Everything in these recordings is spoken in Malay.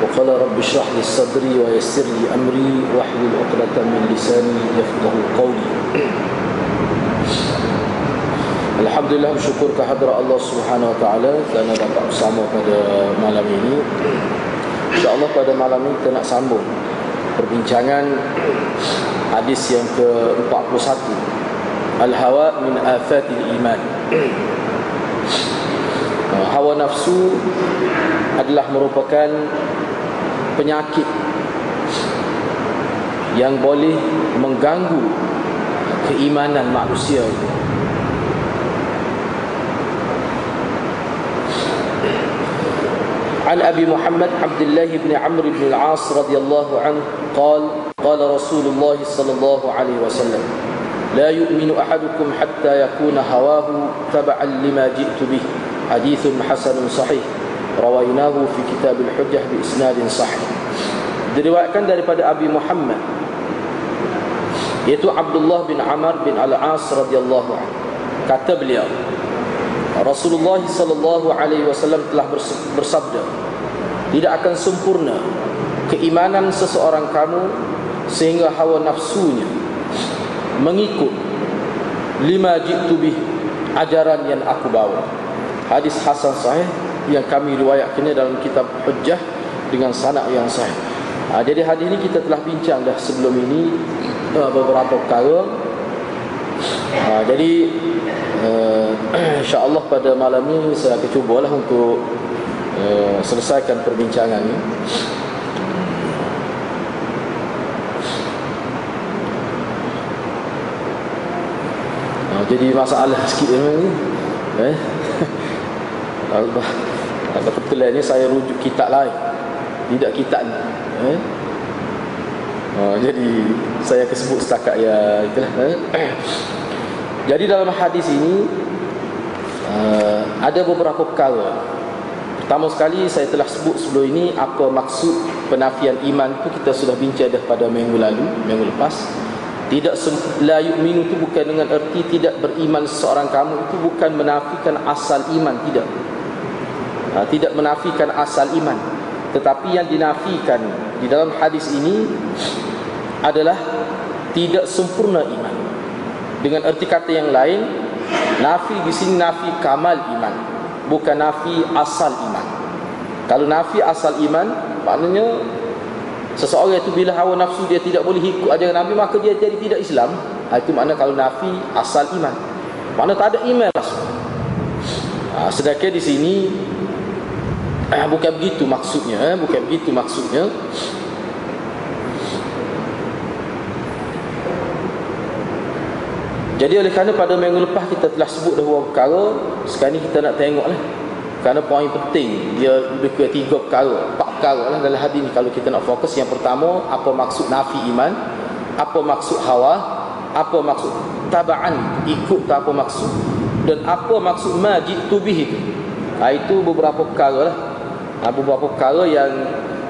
وقال رب اشرح لي صدري ويسر لي أمري واحلل عقدة من لساني يفقه قولي Alhamdulillah bersyukur kehadrat Allah Subhanahu Wa Taala kerana dapat bersama pada malam ini. Insya-Allah pada malam ini kita nak sambung perbincangan hadis yang ke-41. Al-hawa min afatil iman. Hawa nafsu adalah merupakan penyakit yang boleh mengganggu keimanan manusia itu. عن أبي محمد عبد الله بن عمرو بن العاص رضي الله عنه قال قال رسول الله صلى الله عليه وسلم لا يؤمن أحدكم حتى يكون هواه تبعا لما جئت به حديث حسن صحيح rawainahu fi kitab al-hujjah bi isnadin sahih. Diriwayatkan daripada Abi Muhammad yaitu Abdullah bin Amr bin Al-As radhiyallahu anhu. Kata beliau Rasulullah sallallahu alaihi wasallam telah bersabda tidak akan sempurna keimanan seseorang kamu sehingga hawa nafsunya mengikut lima jitu bih ajaran yang aku bawa hadis hasan sahih yang kami riwayatkannya dalam kitab hujjah dengan sanad yang sahih. Ha, jadi hadis ini kita telah bincang dah sebelum ini uh, beberapa perkara. Ha, jadi uh, insyaAllah pada malam ini saya akan cubalah untuk uh, selesaikan perbincangan ini uh, jadi masalah sikit ni. Eh? Allah kebetulan ni saya rujuk kitab lain tidak kitab ni eh? uh, jadi saya akan sebut setakat ya itulah eh? Jadi dalam hadis ini uh, ada beberapa perkara. Pertama sekali saya telah sebut sebelum ini apa maksud penafian iman itu kita sudah bincang dah pada minggu lalu, minggu lepas. Tidak la yu'minu itu bukan dengan erti tidak beriman seseorang kamu itu bukan menafikan asal iman tidak. Uh, tidak menafikan asal iman. Tetapi yang dinafikan di dalam hadis ini adalah tidak sempurna iman. Dengan erti kata yang lain, nafi di sini nafi kamal iman, bukan nafi asal iman. Kalau nafi asal iman, maknanya seseorang itu bila hawa nafsu dia tidak boleh ikut ajaran Nabi maka dia jadi tidak Islam. Ha, itu makna kalau nafi asal iman. Makna tak ada iman. Ha, sedangkan di sini eh, bukan begitu maksudnya, eh, bukan begitu maksudnya. Jadi oleh kerana pada minggu lepas kita telah sebut beberapa perkara Sekarang ni kita nak tengok lah. Kerana poin penting Dia lebih ke tiga perkara Empat perkara lah dalam hadis ni Kalau kita nak fokus. Yang pertama Apa maksud nafi iman? Apa maksud hawa? Apa maksud taba'an? Ikut tak apa maksud? Dan apa maksud majid tubih itu ha, Itu beberapa perkara lah ha, Beberapa perkara yang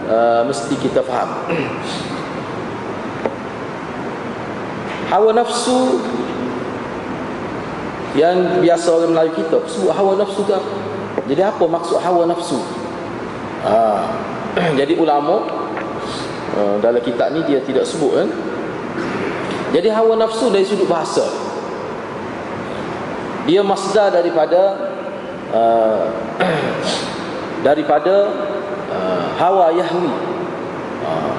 uh, Mesti kita faham. Hawa nafsu yang biasa orang Melayu kita sebut hawa nafsu ke apa? Jadi apa maksud hawa nafsu? Ha. jadi ulama uh, dalam kitab ni dia tidak sebut kan jadi hawa nafsu dari sudut bahasa. Dia masdar daripada uh, daripada uh, hawa yahwi. Uh,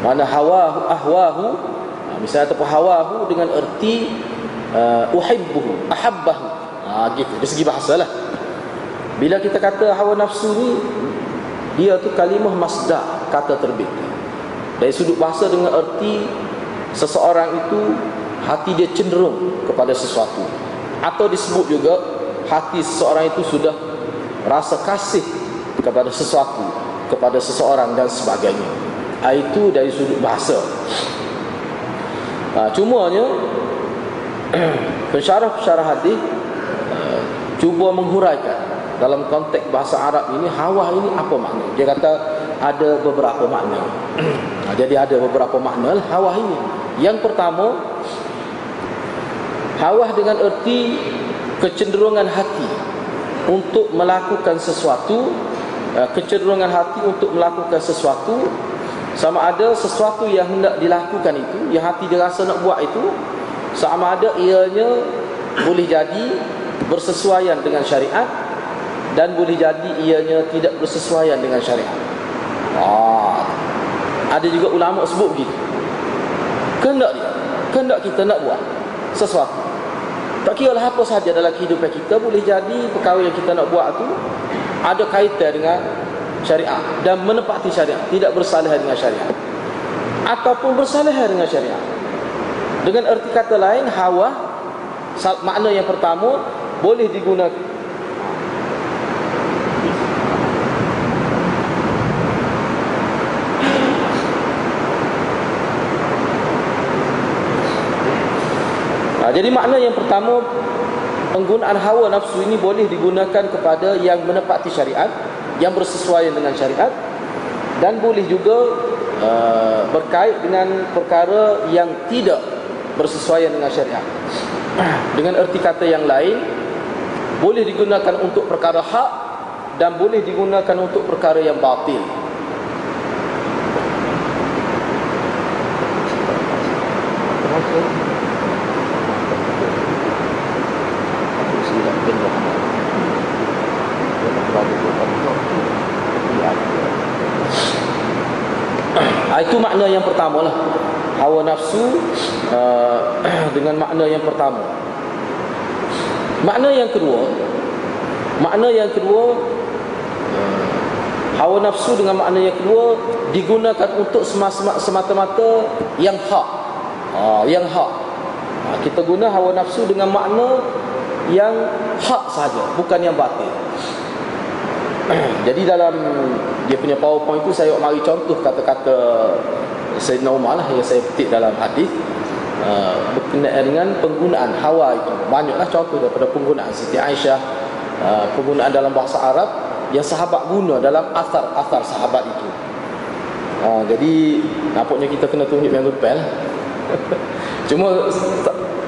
mana hawa ahwahu uh, misalnya ataupun hawahu dengan erti uh, uhibbuhu ahabbahu. Ha gitu. Dari segi bahasalah bila kita kata hawa nafsu ni dia tu kalimah masdar kata terbit. Dari sudut bahasa dengan erti seseorang itu hati dia cenderung kepada sesuatu. Atau disebut juga hati seseorang itu sudah rasa kasih kepada sesuatu kepada seseorang dan sebagainya. Ha, itu dari sudut bahasa. Ha, cumanya pensyarah-pensyarah hadis uh, cuba menghuraikan. Dalam konteks bahasa Arab ini hawa ini apa makna? Dia kata ada beberapa makna. Ha, jadi ada beberapa makna hawa ini. Yang pertama hawa dengan erti kecenderungan hati untuk melakukan sesuatu uh, kecenderungan hati untuk melakukan sesuatu sama ada sesuatu yang hendak dilakukan itu yang hati dia rasa nak buat itu sama ada ianya boleh jadi bersesuaian dengan syariat dan boleh jadi ianya tidak bersesuaian dengan syariat. Ah, ada juga ulama sebut begitu. Kehendak dia, kehendak kita nak buat sesuatu. Tak kira lah apa sahaja dalam kehidupan kita boleh jadi perkara yang kita nak buat tu ada kaitan dengan syariat dan menepati syariat, tidak bersalah dengan syariat. Ataupun bersalah dengan syariat. Dengan erti kata lain hawa makna yang pertama boleh digunakan ha, jadi makna yang pertama penggunaan hawa nafsu ini boleh digunakan kepada yang menepati syariat yang bersesuaian dengan syariat dan boleh juga uh, berkait dengan perkara yang tidak bersesuaian dengan syariat. Dengan erti kata yang lain, boleh digunakan untuk perkara hak dan boleh digunakan untuk perkara yang batil. Ah, itu makna yang pertama lah hawa nafsu uh, dengan makna yang pertama. Makna yang kedua, makna yang kedua uh, hawa nafsu dengan makna yang kedua digunakan untuk semata-mata yang hak. Uh, yang hak. Uh, kita guna hawa nafsu dengan makna yang hak saja, bukan yang batil. Jadi dalam dia punya PowerPoint itu saya mari contoh kata-kata Sayyidina Umar lah yang saya petik dalam hadis. Uh, berkenaan dengan penggunaan hawa itu. Banyaklah contoh daripada penggunaan Siti Aisyah uh, penggunaan dalam bahasa Arab yang sahabat guna dalam asar-asar sahabat itu. Uh, jadi nampaknya kita kena tunjuk yang depan cuma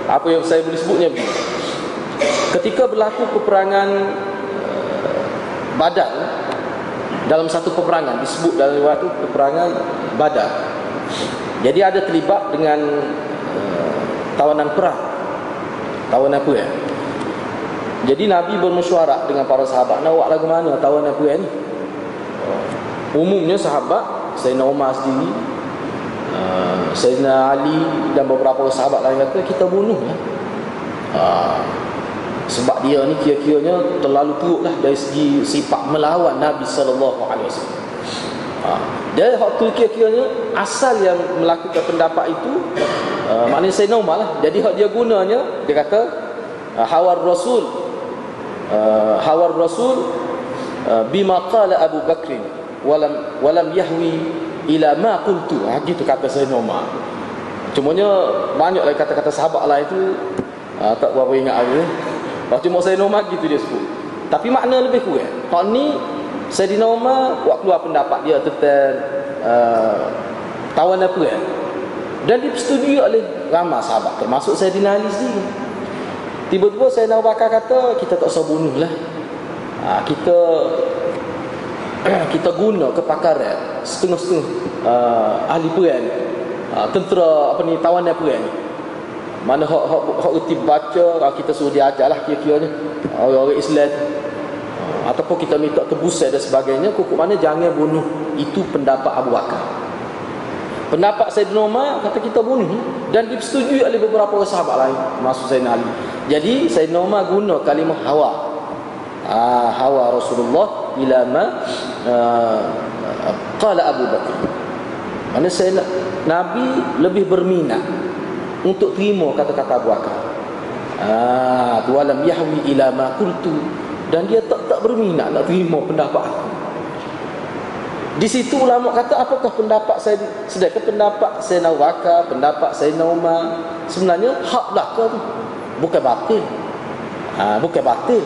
apa yang saya boleh sebutnya ketika berlaku peperangan uh, badan dalam satu peperangan disebut dalam waktu peperangan badar jadi ada terlibat dengan uh, tawanan perang. Tawanan apa ya? Jadi Nabi bermesyuarat dengan para sahabat, nak buat lagu mana tawanan apa ni? Umumnya sahabat Sayyidina Umar sendiri uh, Sayyidina Ali dan beberapa sahabat lain kata kita bunuh lah. Uh, sebab dia ni kira-kiranya terlalu teruk lah dari segi sifat melawan Nabi sallallahu alaihi wasallam. Ha. Dia waktu kira-kiranya asal yang melakukan pendapat itu uh, maknanya saya normal lah. Jadi hak dia gunanya dia kata uh, hawar rasul uh, hawar rasul uh, bima qala Abu Bakr walam walam yahwi ila ma qultu. Ha gitu kata saya normal. Cumanya banyak lagi kata-kata sahabat lain itu uh, tak berapa ingat lagi. Cuma saya normal gitu dia sebut. Tapi makna lebih kurang. Hak ni Sayyidina Umar buat keluar pendapat dia tentang uh, tawan apa ya. Dan disetujui oleh ramai sahabat termasuk Sayyidina Ali sendiri. Tiba-tiba Sayyidina Abu Bakar kata kita tak usah bunuh lah. Ha, kita kita guna kepakaran setengah-setengah uh, ahli perang uh, tentera apa ni tawan apa ni mana hak hak hak reti baca kita suruh dia ajarlah kira-kiranya. Orang-orang Islam. Ataupun kita minta tebusan dan sebagainya kukuh mana jangan bunuh. Itu pendapat Abu Bakar. Pendapat Sayyidina Umar kata kita bunuh. Dan disetujui oleh beberapa sahabat lain termasuk Sayyidina Ali. Jadi Sayyidina Umar guna kalimah hawa. Ah, hawa Rasulullah ila ma qala Abu Bakar. Mana Sayyidina Nabi lebih berminat untuk terima kata-kata Abu Bakar ah, walam yahwi ila ma qultu dan dia tak tak berminat nak terima pendapat aku. Di situ ulama kata apakah pendapat saya sedekah pendapat saya Nawaka, pendapat saya Umar sebenarnya hak belaka tu. Bukan batil. Ha, bukan batil.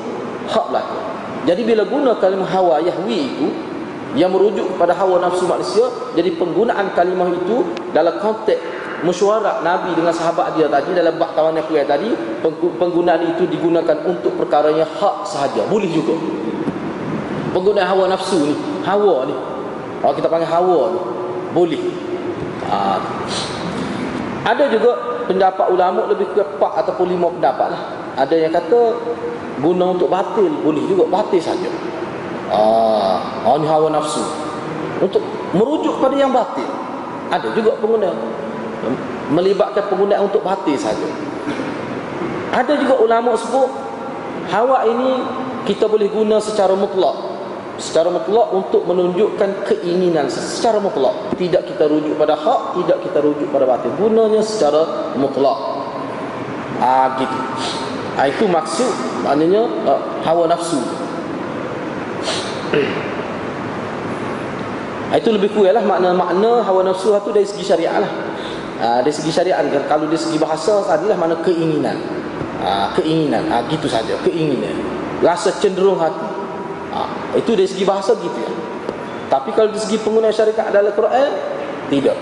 Hak belaka. Jadi bila guna kalimah hawa yahwi itu yang merujuk kepada hawa nafsu manusia, jadi penggunaan kalimah itu dalam konteks mesyuarat Nabi dengan sahabat dia tadi dalam bab tawanan kuih tadi, penggunaan itu digunakan untuk perkara yang hak sahaja. Boleh juga. Penggunaan hawa nafsu ni, hawa ni, kalau kita panggil hawa tu boleh. Ha. Ada juga pendapat ulama lebih ke 4 ataupun 5 pendapat lah. Ada yang kata guna untuk batil boleh juga batil saja. Ah, ni hawa nafsu. Untuk merujuk pada yang batil. Ada juga pengguna melibatkan penggunaan untuk batil saja. Ada juga ulama sebut hawa ini kita boleh guna secara mutlak. Secara mutlak untuk menunjukkan keinginan. Secara mutlak. Tidak kita rujuk pada hak tidak kita rujuk pada batin gunanya secara mutlak. Ah gitu. Ah, itu maksud maknanya uh, hawa nafsu. Ah, itu lebih kurang lah makna-makna hawa nafsu itu dari segi syariat lah ah, dari segi syariat kalau dari segi bahasa tadilah makna keinginan ah, keinginan ah, gitu saja keinginan rasa cenderung hati Ha, itu dari segi bahasa gitu ya. Tapi kalau dari segi penggunaan syarikat dalam Quran tidak.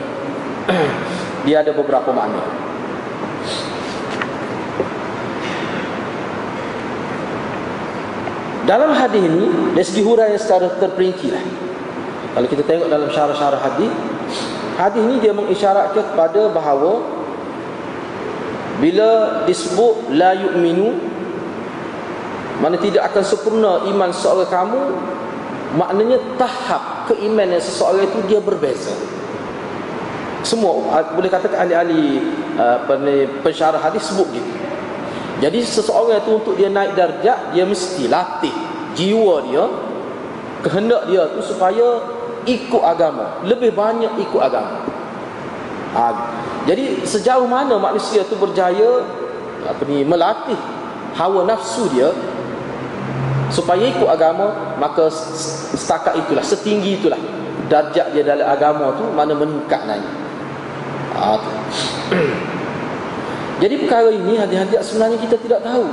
Dia ada beberapa makna. Dalam hadis ini dari segi huraian secara terperinci lah. Kalau kita tengok dalam syarah-syarah hadis, hadis ini dia mengisyaratkan kepada bahawa bila disebut la yu'minu mana tidak akan sempurna iman seorang kamu maknanya tahap keimanan seseorang itu dia berbeza. Semua ah, boleh katakan ahli-ahli uh, pensyarah hadis sebut gitu. Jadi seseorang itu untuk dia naik darjat dia mesti latih jiwa dia kehendak dia tu supaya ikut agama. Lebih banyak ikut agama. Ha, jadi sejauh mana manusia tu berjaya apa ni melatih hawa nafsu dia supaya ikut agama maka setakat itulah setinggi itulah darjat dia dalam agama tu mana meningkat naik. Ha, jadi perkara ini hati-hati sebenarnya kita tidak tahu.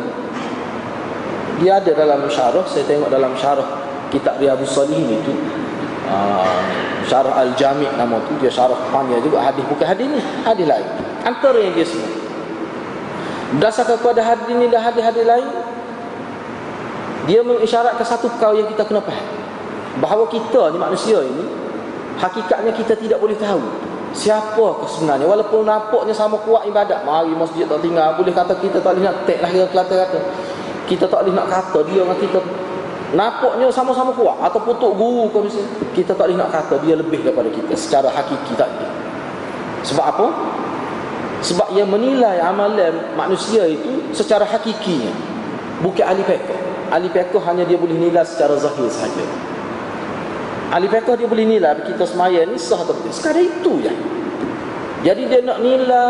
Dia ada dalam syarah saya tengok dalam syarah kitab Riyadhus Salihin itu uh, syarah Al-Jami' nama tu dia syarah panjang juga. Hadis bukan hadis ni hadis lain. Antara yang dia semua berdasarkan kepada hadis ini dan hadis-hadis lain dia mengisyaratkan satu perkara yang kita kena faham. Bahawa kita ni manusia ini hakikatnya kita tidak boleh tahu siapa sebenarnya. Walaupun nampaknya sama kuat ibadat. Mari masjid tak tinggal boleh kata kita tak boleh nak tek lah kata kita tak boleh nak kata dia dengan kita nampaknya sama-sama kuat atau putuk guru ke misalnya kita tak boleh nak kata dia lebih daripada kita secara hakiki tak boleh sebab apa? sebab yang menilai amalan manusia itu secara hakikinya bukan ahli fiqh ahli fiqh hanya dia boleh nilai secara zahir saja. Ahli fiqh dia boleh nilai kita semaya ni sah atau tidak. Sekadar itu je. Jadi dia nak nilai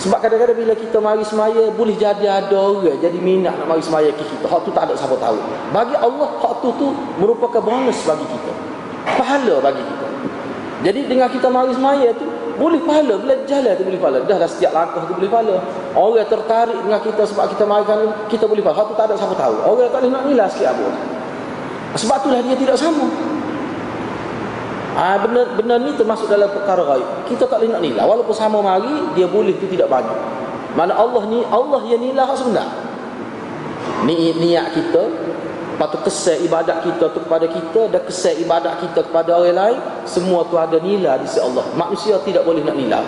sebab kadang-kadang bila kita mari semaya boleh jadi ada orang jadi minat nak mari semaya ke kita. Hak tu tak ada siapa tahu. Bagi Allah hak tu tu merupakan bonus bagi kita. Pahala bagi kita. Jadi dengan kita mari semaya tu boleh pahala bila jalan tu boleh pahala dah dah setiap langkah tu boleh pahala orang tertarik dengan kita sebab kita makan kita boleh pahala tu tak ada siapa tahu orang tak boleh nak nilai sikit apa sebab itulah dia tidak sama Ah benar benar ni termasuk dalam perkara gaib. Kita tak boleh nak nilai walaupun sama mari dia boleh tu tidak banyak. Mana Allah ni Allah yang nilai hak sebenar. Ni niat kita Lepas tu ibadat kita tu kepada kita Dan kesal ibadat kita kepada orang lain Semua tu ada nilai di sisi Allah Manusia tidak boleh nak nilai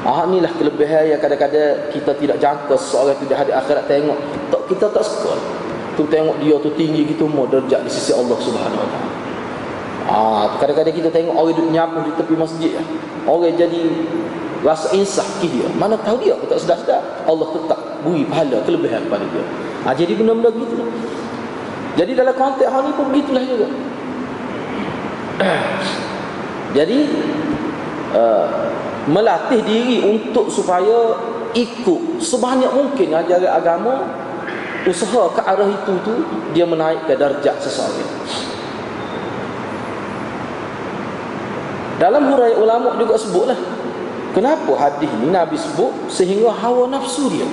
Ah inilah kelebihan yang kadang-kadang kita tidak jangka seorang tu di hari akhirat tengok tak kita tak suka. Tu tengok dia tu tinggi gitu mau derajat di sisi Allah Subhanahu Wa Taala. Ah kadang-kadang kita tengok orang duduk nyapu di tepi masjid Orang jadi rasa insaf ke dia. Mana tahu dia tak sedar-sedar Allah tetap beri pahala kelebihan pada dia. Ah jadi benda-benda gitu. Jadi dalam konteks hal ni pun begitulah juga. Jadi uh, melatih diri untuk supaya ikut sebanyak mungkin ajaran agama usaha ke arah itu tu dia menaikkan darjat seseorang. Dalam huraian ulama juga sebutlah. Kenapa hadis ni Nabi sebut sehingga hawa nafsu dia?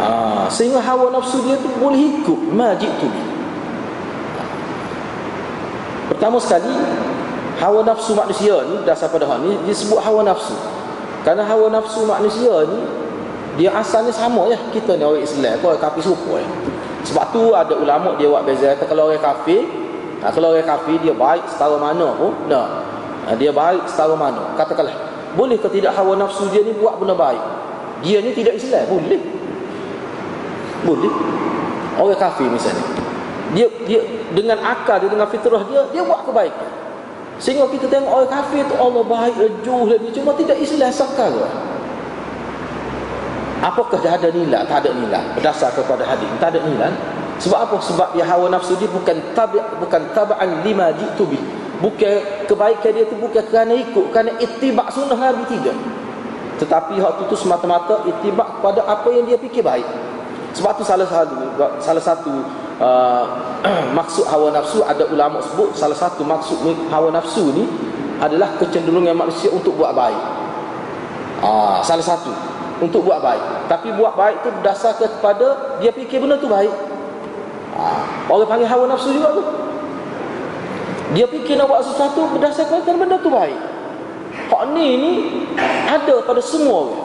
Ha, sehingga hawa nafsu dia tu boleh ikut majid tu. Pertama sekali hawa nafsu manusia ni dasar pada hal ni disebut hawa nafsu. Kerana hawa nafsu manusia ni dia asalnya sama ya kita ni orang Islam kau kafir serupa ya. sebab tu ada ulama dia buat beza. Kata kalau orang kafir ha, kalau orang kafir dia baik setara mana? Pun dah. Ha, dia baik setara mana? Katakanlah boleh ke tidak hawa nafsu dia ni buat benda baik? Dia ni tidak Islam? Boleh. Boleh. Orang kafir misalnya dia dia dengan akal dia dengan fitrah dia dia buat kebaikan. Sehingga kita tengok orang kafir tu Allah baik lejuh lagi cuma tidak Islam sakal Apakah dia ada nilai? Tak ada nilai. Berdasar kepada hadis. Tak ada nilai. Sebab apa? Sebab dia hawa nafsu dia bukan tabi bukan tabaan lima jitu bi. Bukan kebaikan dia tu bukan kerana ikut, kerana itibak sunnah Nabi tidak. Tetapi hak tu, tu semata-mata itibak pada apa yang dia fikir baik. Sebab tu salah satu salah satu uh, maksud hawa nafsu ada ulama sebut salah satu maksud hawa nafsu ni adalah kecenderungan manusia untuk buat baik. Ah, salah satu untuk buat baik. Tapi buat baik tu berdasarkan kepada dia fikir benda tu baik. Orang panggil hawa nafsu juga tu. Dia fikir nak buat sesuatu berdasarkan kerana benda tu baik. Hak ni ni ada pada semua orang.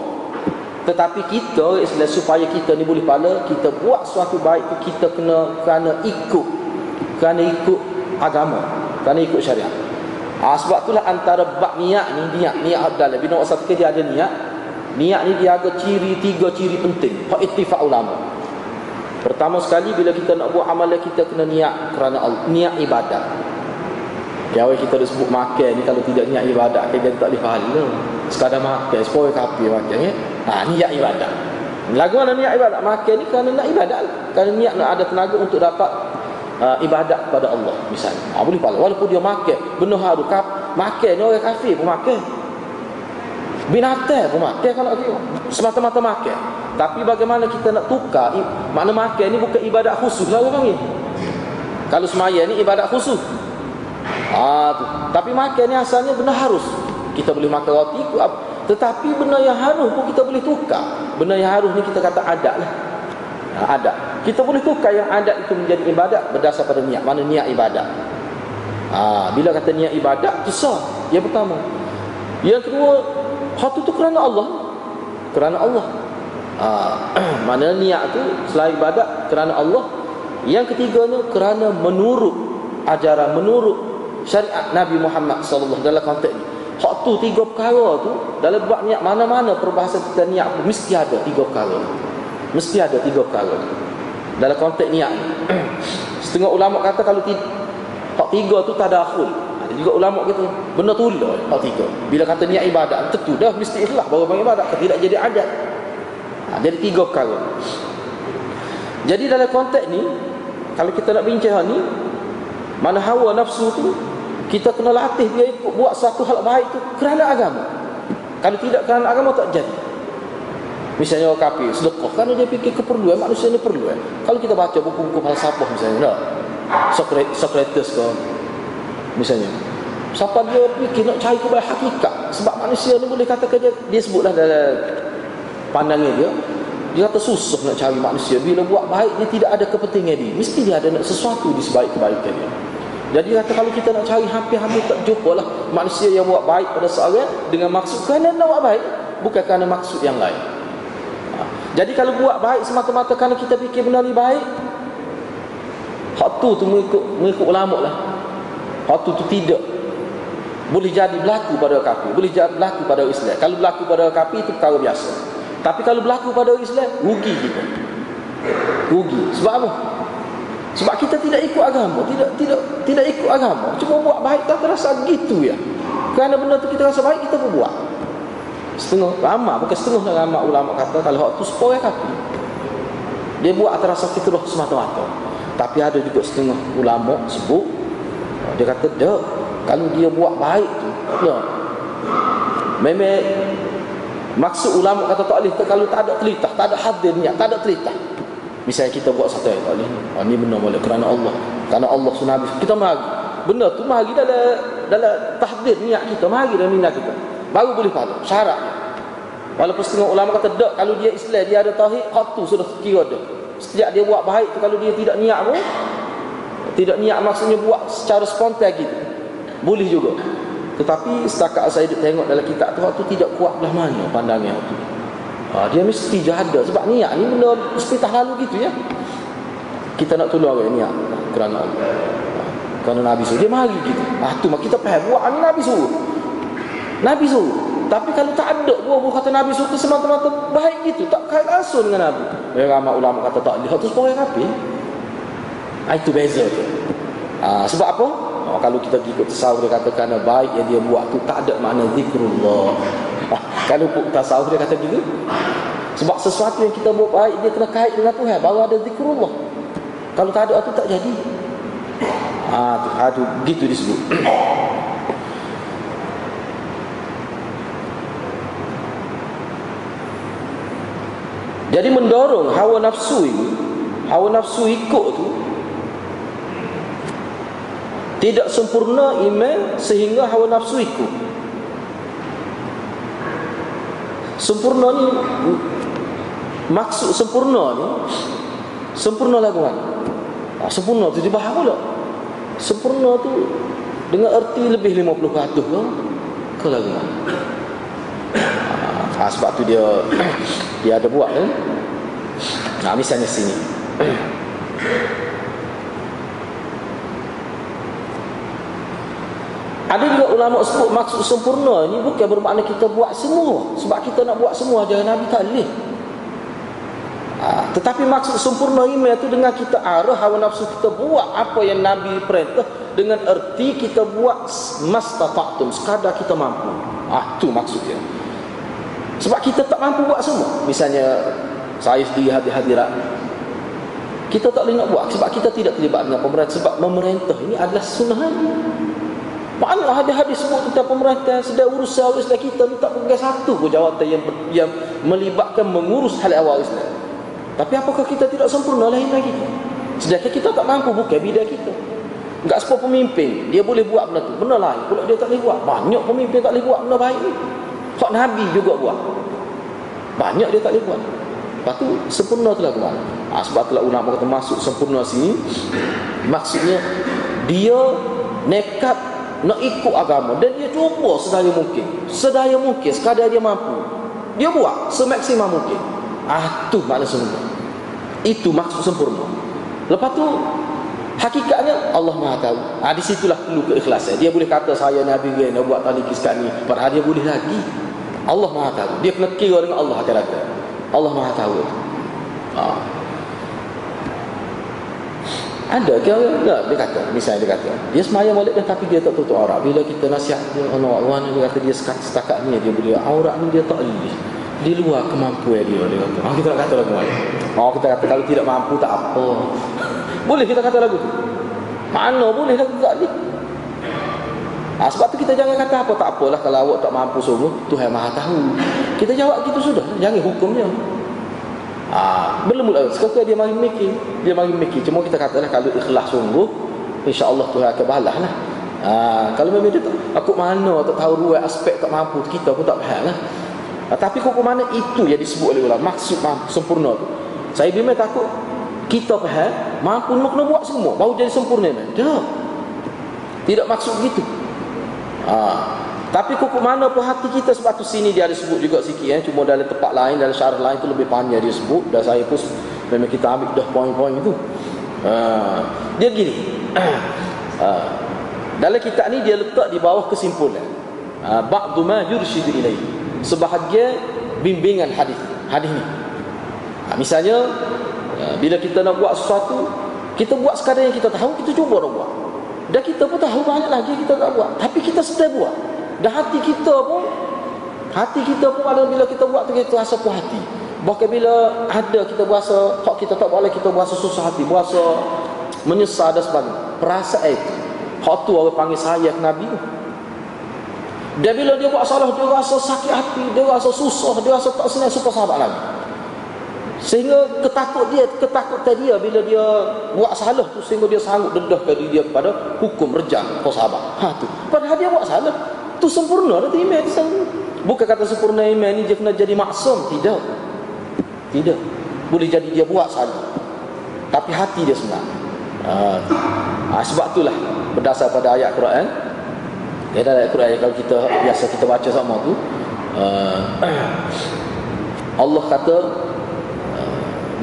Tetapi kita supaya kita ni boleh pala kita buat sesuatu baik kita kena kerana ikut kerana ikut agama, kerana ikut syariat. Ha, sebab itulah antara bab niat ni niat niat bila orang satu dia ada niat Niat ni dia ada ciri tiga ciri penting. Hak ittifaq ulama. Pertama sekali bila kita nak buat amalan kita kena niat kerana Allah, niat ibadat. Awal kita dah sebut makan ni kalau tidak niat ibadat kita tak boleh pahala. Sekadar makan supaya kapi makan ya. Ha niat ibadat. Lagu mana niat ibadat? Makan ni kerana nak ibadat. Kerana niat nak ada tenaga untuk dapat uh, ibadat kepada Allah misalnya. Ha, boleh pahala. Walaupun dia makan, benar harus kap, makan ni orang kafir pun makan. Binatang pun makan kalau dia semata-mata makan. Tapi bagaimana kita nak tukar makna makan ni bukan ibadat khusus lah orang panggil. Kalau semaya ni ibadat khusus. Ah tu. Tapi makan ni asalnya benar harus. Kita boleh makan roti tetapi benda yang harus pun kita boleh tukar. Benda yang harus ni kita kata adat lah. Ha, adat. Kita boleh tukar yang adat itu menjadi ibadat berdasar pada niat. Mana niat ibadat. Ha, bila kata niat ibadat, kisah. Yang pertama. Yang kedua, Hak tu kerana Allah Kerana Allah ha, Mana niat tu Selain ibadat Kerana Allah Yang ketiganya Kerana menurut Ajaran Menurut Syariat Nabi Muhammad SAW Dalam konteks ni. Hak tu tiga perkara tu Dalam buat niat Mana-mana perbahasan kita niat pun Mesti ada tiga perkara Mesti ada tiga perkara Dalam konteks niat Setengah ulama kata Kalau tiga Hak tiga tu tak ada akhul ada juga ulama kata benda tu lah tiga. Bila kata niat ibadat tentu dah mesti ikhlas baru bang ibadat tidak jadi adat. Ha, jadi tiga perkara. Jadi dalam konteks ni kalau kita nak bincang ni mana hawa nafsu tu kita kena latih dia ikut buat satu hal baik tu kerana agama. Kalau tidak kerana agama tak jadi. Misalnya orang kafir sedekah kerana dia fikir keperluan manusia ni perlu eh. Kalau kita baca buku-buku falsafah misalnya, Socrates, Socrates ke misalnya siapa dia fikir nak cari kepada hakikat sebab manusia ni boleh katakan dia dia sebutlah dalam pandangan dia dia kata susah nak cari manusia bila buat baik dia tidak ada kepentingan dia mesti dia ada nak sesuatu di sebaik kebaikan dia jadi dia kata kalau kita nak cari hampir-hampir tak jumpa lah manusia yang buat baik pada seorang dengan maksud kerana nak buat baik bukan kerana maksud yang lain ha. jadi kalau buat baik semata-mata kerana kita fikir benar ni baik hak tu tu mengikut, mengikut ulama lah Waktu itu tidak boleh jadi berlaku pada kafir, boleh jadi berlaku pada Islam. Kalau berlaku pada kafir itu perkara biasa. Tapi kalau berlaku pada Islam, rugi kita. Rugi. Sebab apa? Sebab kita tidak ikut agama, tidak tidak tidak ikut agama. Cuma buat baik tak terasa gitu ya. Kerana benda tu kita rasa baik kita pun buat. Setengah ramai, bukan setengah ramai ulama kata kalau hak tu sepoi kafir. Dia buat atas rasa fitrah semata-mata. Tapi ada juga setengah ulama sebut dia kata dak kalau dia buat baik tu ya memang maksud ulama kata tak boleh kalau tak ada telitah tak ada hadir niat tak ada telitah. Misalnya kita buat satu ayat ni oh, ni benar boleh kerana Allah. Kerana Allah sunnah kita mari benda tu mari dalam dalam tahdir niat kita mari dalam niat kita. Baru boleh pahala syaratnya walaupun setengah ulama kata tak kalau dia Islam dia ada tauhid qatu sudah kira dah setiap dia buat baik tu kalau dia tidak niat pun tidak niat maksudnya buat secara spontan gitu. Boleh juga tetapi setakat saya tengok dalam kitab tu waktu tidak kuat belah mana pandangnya tu. Ha, dia mesti jahat sebab niat ni benda mesti tak lalu gitu ya. Kita nak tolong orang niat kerana Allah. Ha, kerana Nabi suruh. Dia mari gitu. Ah tu kita faham. Buat ni Nabi suruh. Nabi suruh. Tapi kalau tak ada buah-buah kata Nabi suruh semata-mata baik gitu tak kait langsung dengan Nabi. Yang ramai ulama kata tak lihat tu seorang Nabi ah, itu beza tu. Ah, sebab apa Oh, kalau kita ikut tasawuf dia kata baik yang dia buat tu tak ada makna zikrullah. Ah, kalau tasawuf dia kata gitu. Sebab sesuatu yang kita buat baik dia kena kait dengan Tuhan baru ada zikrullah. Kalau tak ada tu tak jadi. Ah, tu, ah, tu gitu disebut. Jadi mendorong hawa nafsu ini, hawa nafsu ikut tu tidak sempurna iman sehingga hawa nafsu ikut. Sempurna ni maksud sempurna ni sempurna lagu mana? Ha, sempurna tu dibahas pula. Sempurna tu dengan erti lebih 50% ke ke lagu? Ha, sebab tu dia dia ada buat kan? Nah, misalnya sini. Ada juga ulama sebut maksud sempurna ni bukan bermakna kita buat semua. Sebab kita nak buat semua ajaran Nabi tak boleh. Ha, tetapi maksud sempurna iman itu dengan kita arah hawa nafsu kita buat apa yang Nabi perintah dengan erti kita buat mastata'tum sekadar kita mampu. Ah tu maksudnya. Sebab kita tak mampu buat semua. Misalnya saya sendiri hadir-hadirat kita tak boleh nak buat sebab kita tidak terlibat dengan pemerintah sebab memerintah ini adalah sunnah mana hadis-hadis sebut tentang pemerintah sedang urus awal Islam kita tak pegang satu pun jawatan yang yang melibatkan mengurus hal awal Islam. Tapi apakah kita tidak sempurna lain lagi? Sedangkan kita tak mampu bukan bidang kita. Enggak semua pemimpin dia boleh buat benda tu. Benda lain pula dia tak boleh buat. Banyak pemimpin tak boleh buat benda baik ni. Hak Nabi juga buat. Banyak dia tak boleh buat. Lepas tu sempurna tu lah kemana? Ha, sebab itulah ulama kata masuk sempurna sini Maksudnya Dia nekat nak ikut agama. Dan dia cuba sedaya mungkin. Sedaya mungkin sekadar dia mampu. Dia buat semaksimal mungkin. Ah tu makna sempurna itu maksud sempurna. Lepas tu hakikatnya Allah Maha tahu. Ah di situlah perlu keikhlasan. Dia boleh kata saya nabi dia nak buat tali kisah ni. Padahal dia boleh lagi. Allah Maha tahu. Dia kena kira dengan Allah akan Allah Maha tahu. Ah ada ke tak dia kata misalnya dia kata dia semayang balik dah tapi dia tak tutup aurat. Bila kita nasihat dia Allah Allah dia kata dia setakat ni dia boleh aurat ni dia tak boleh. Di luar kemampuan dia dia kata. Oh, kita nak kata lagu oh kita kata kalau tidak mampu tak apa. Boleh kita kata lagu tu? Mana boleh lagu tak ni? Ha, sebab tu kita jangan kata apa tak apalah kalau awak tak mampu sungguh Tuhan Maha tahu. Kita jawab gitu sudah, jangan hukumnya. Ha, belum mula sekarang dia mari mikir. Dia mari mikir. Cuma kita katalah kalau ikhlas sungguh insya-Allah Tuhan akan balas lah. Ha, kalau memang dia tak aku mana tak tahu dua aspek tak mampu kita pun tak faham lah. Ha, tapi kok mana itu yang disebut oleh ulama. Maksud mampu sempurna tu. Saya memang takut kita faham mampu nak kena buat semua baru jadi sempurna tak. Tidak maksud begitu. Ha, tapi kuku mana pun hati kita sebab tu sini dia ada sebut juga sikit eh. Cuma dalam tempat lain, dalam syarah lain tu lebih panjang dia sebut. Dan saya pun memang kita ambil dah poin-poin itu. Ha. Dia gini. ha. Dalam kitab ni dia letak di bawah kesimpulan. Ha. Ba'du ma yurshidu ilaih. Sebahagian bimbingan hadis hadis ni. Ha. Misalnya, bila kita nak buat sesuatu, kita buat sekadar yang kita tahu, kita cuba nak buat. Dan kita pun tahu banyak lagi kita tak buat. Tapi kita sedang buat. Dan hati kita pun Hati kita pun ada bila kita buat tu kita rasa puas hati Bahkan bila ada kita berasa Hak kita tak boleh kita berasa susah hati Berasa menyesal dan sebagainya Perasaan itu Hak tu orang panggil sayang Nabi Dan bila dia buat salah Dia rasa sakit hati Dia rasa susah Dia rasa tak senang suka sahabat Nabi Sehingga ketakut dia, ketakutan dia bila dia buat salah tu sehingga dia sanggup dedahkan diri dia kepada hukum rejam sahabat. Ha tu. Padahal dia buat salah. Tu sempurna dah iman dia Bukan kata sempurna iman ni dia kena jadi maksum, tidak. Tidak. Boleh jadi dia buat salah. Tapi hati dia senang. Ha, ha, sebab itulah berdasar pada ayat Quran. Ya ayat Quran kalau kita biasa kita baca sama tu uh, Allah kata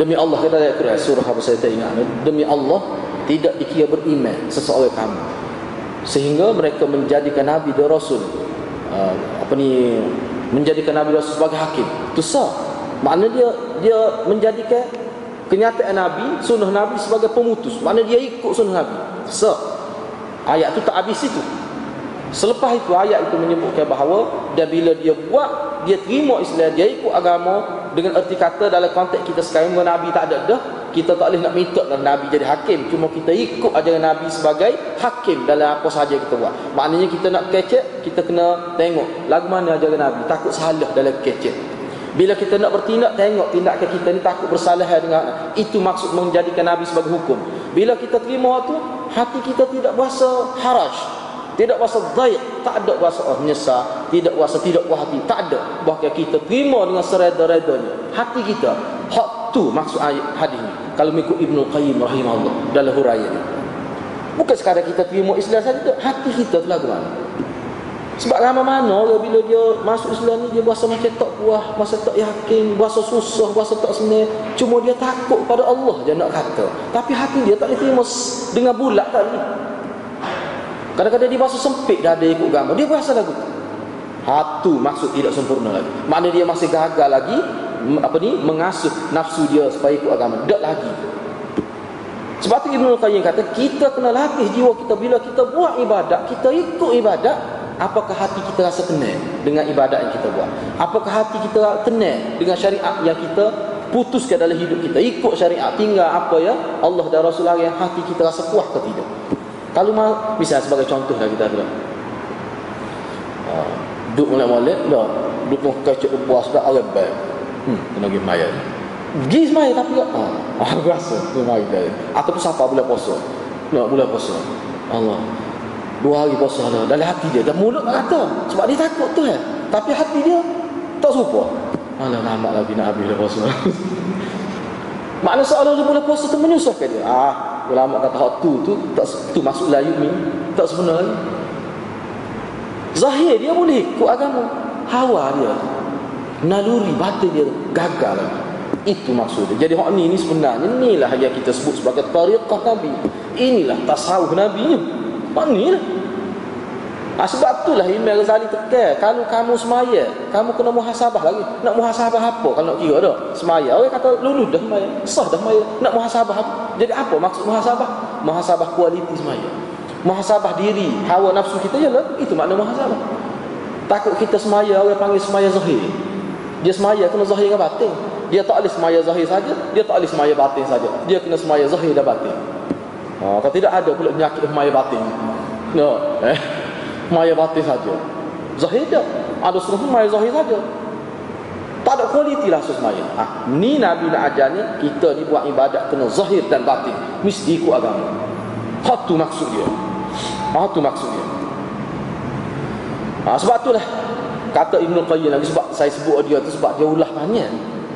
Demi Allah kata ayat Quran surah apa saya tak ingat demi Allah tidak dikira beriman seseorang kamu sehingga mereka menjadikan nabi dan rasul uh, apa ni menjadikan nabi rasul sebagai hakim. Itu sah. Makna dia dia menjadikan kenyataan nabi sunnah nabi sebagai pemutus. Makna dia ikut sunnah nabi. Sah. Ayat itu tak habis itu. Selepas itu ayat itu menyebutkan bahawa dan bila dia buat dia terima Islam dia ikut agama dengan erti kata dalam konteks kita sekarang dengan Nabi tak ada dah kita tak boleh nak minta dalam Nabi jadi hakim. Cuma kita ikut ajaran Nabi sebagai hakim dalam apa sahaja kita buat. Maknanya kita nak kecek kita kena tengok lagu mana ajaran Nabi. Takut salah dalam kecek. Bila kita nak bertindak tengok tindakan kita ni takut bersalah dengan itu maksud menjadikan Nabi sebagai hukum. Bila kita terima tu hati kita tidak berasa haraj tidak berasa daik, tak ada berasa oh, menyesal, tidak berasa tidak puas hati, tak ada. Bahkan kita terima dengan sereda-redanya. Hati kita, hak tu maksud ayat hadis ni. Kalau mengikut Ibnu Qayyim rahimahullah dalam huraian ni. Bukan sekadar kita terima Islam saja, hati kita telah mana. Sebab ramai mana orang bila dia masuk Islam ni dia berasa macam tak puas, berasa tak yakin, berasa susah, berasa tak senang. Cuma dia takut pada Allah je nak kata. Tapi hati dia tak terima dengan bulat tadi. Kadang-kadang dia rasa sempit dah ada ikut gambar. Dia rasa lagu. Hatu maksud tidak sempurna lagi. Makna dia masih gagal lagi apa ni mengasuh nafsu dia supaya ikut agama. Tak lagi. Sebab itu Ibnu Qayyim kata kita kena latih jiwa kita bila kita buat ibadat, kita ikut ibadat, apakah hati kita rasa tenang dengan ibadat yang kita buat? Apakah hati kita tenang dengan syariat yang kita putuskan dalam hidup kita? Ikut syariat tinggal apa ya Allah dan Rasulullah yang hati kita rasa puas ke tidak? Kalau mau bisa sebagai contoh lah kita tu. Duk molek-molek dah. Duk pun kacau buah sudah orang baik. Hmm, kena pergi maya. Pergi semaya tapi ha, aku rasa tu mari dah. Ataupun siapa bulan puasa. Nak bulan puasa. Allah. Dua hari puasa dah. Dalam hati dia. Dan mulut kata. Sebab dia takut tu ya. Tapi hati dia tak serupa. Alah lambat lagi nak habis dah puasa. Makna seolah dia boleh puasa tu menyusahkan dia. Ah, ulama kata hak tu tu tak tu masuk la yumin tak sebenarnya zahir dia boleh ikut agama. Hawa dia naluri batin dia gagal. Itu maksudnya jadi hak ni ni sebenarnya inilah yang kita sebut sebagai tariqah nabi. Inilah tasawuf nabi lah Ha, sebab itulah Imam Ghazali tekan Kalau kamu semaya Kamu kena muhasabah lagi. Nak muhasabah apa Kalau nak kira dah? Semaya. Orang kata lulu dah semaya Sah dah semaya. Nak muhasabah apa? Jadi apa maksud muhasabah? Muhasabah kualiti semaya. Muhasabah diri Hawa nafsu kita je lah Itu makna muhasabah. Takut kita semaya Orang panggil semaya zahir. Dia semaya kena zahir dengan batin. Dia tak boleh semaya zahir saja Dia tak boleh semaya batin saja. Dia kena semaya zahir dan batin. Ha, Kalau tidak ada pula penyakit semaya batin. No, eh maya batin saja. Zahir dia. Ada suruh maya zahir saja. Tak ada kualiti lah semaya. Ha, ni Nabi nak ajar ni, kita ni buat ibadat kena zahir dan batin. Mesti ikut agama. Hak tu maksud dia. Hak tu maksud dia. Ha, sebab itulah kata Ibn Qayyim lagi sebab saya sebut dia tu sebab dia ulah banyak.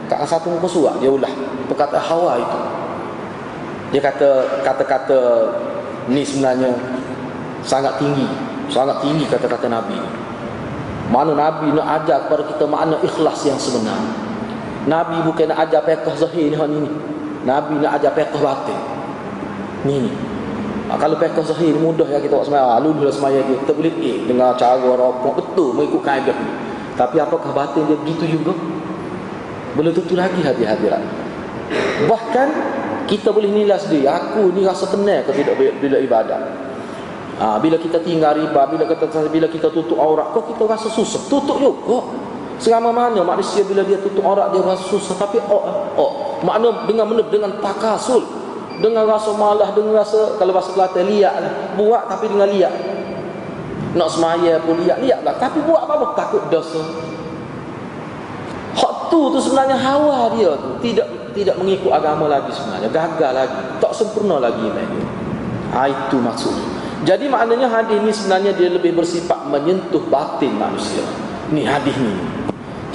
Kat satu muka surat dia ulah perkataan hawa itu. Dia kata kata-kata ni sebenarnya sangat tinggi sangat tinggi kata-kata Nabi. Mana Nabi nak ajar kepada kita makna ikhlas yang sebenar. Nabi bukan nak ajar pekoh zahir ni, ni Nabi nak ajar pekoh batin. Ni ni. Ha, kalau pekoh zahir ni mudah ya kita buat semaya. Lalu dah semaya dia. Kita boleh eh, dengan cara rokok betul mengikut kaedah ni. Tapi apakah batin dia begitu juga? Belum tentu lagi hati-hati bahkan kita boleh nilai sendiri aku ni rasa tenang ke tidak bila ibadah Ha, bila kita tinggal riba, bila kita bila kita tutup aurat, kok kita rasa susah. Tutup juga. Selama mana manusia bila dia tutup aurat dia rasa susah. Tapi oh, oh makna dengan menep dengan takasul dengan rasa malah dengan rasa kalau bahasa Kelantan liak lah. buat tapi dengan liak. Nak semaya pun liak liak lah. Tapi buat apa-apa takut dosa. Hak tu tu sebenarnya hawa dia tu. Tidak tidak mengikut agama lagi sebenarnya. Gagal lagi. Tak sempurna lagi dia ha, itu maksudnya jadi maknanya hadis ni sebenarnya dia lebih bersifat menyentuh batin manusia. Ni hadis ni.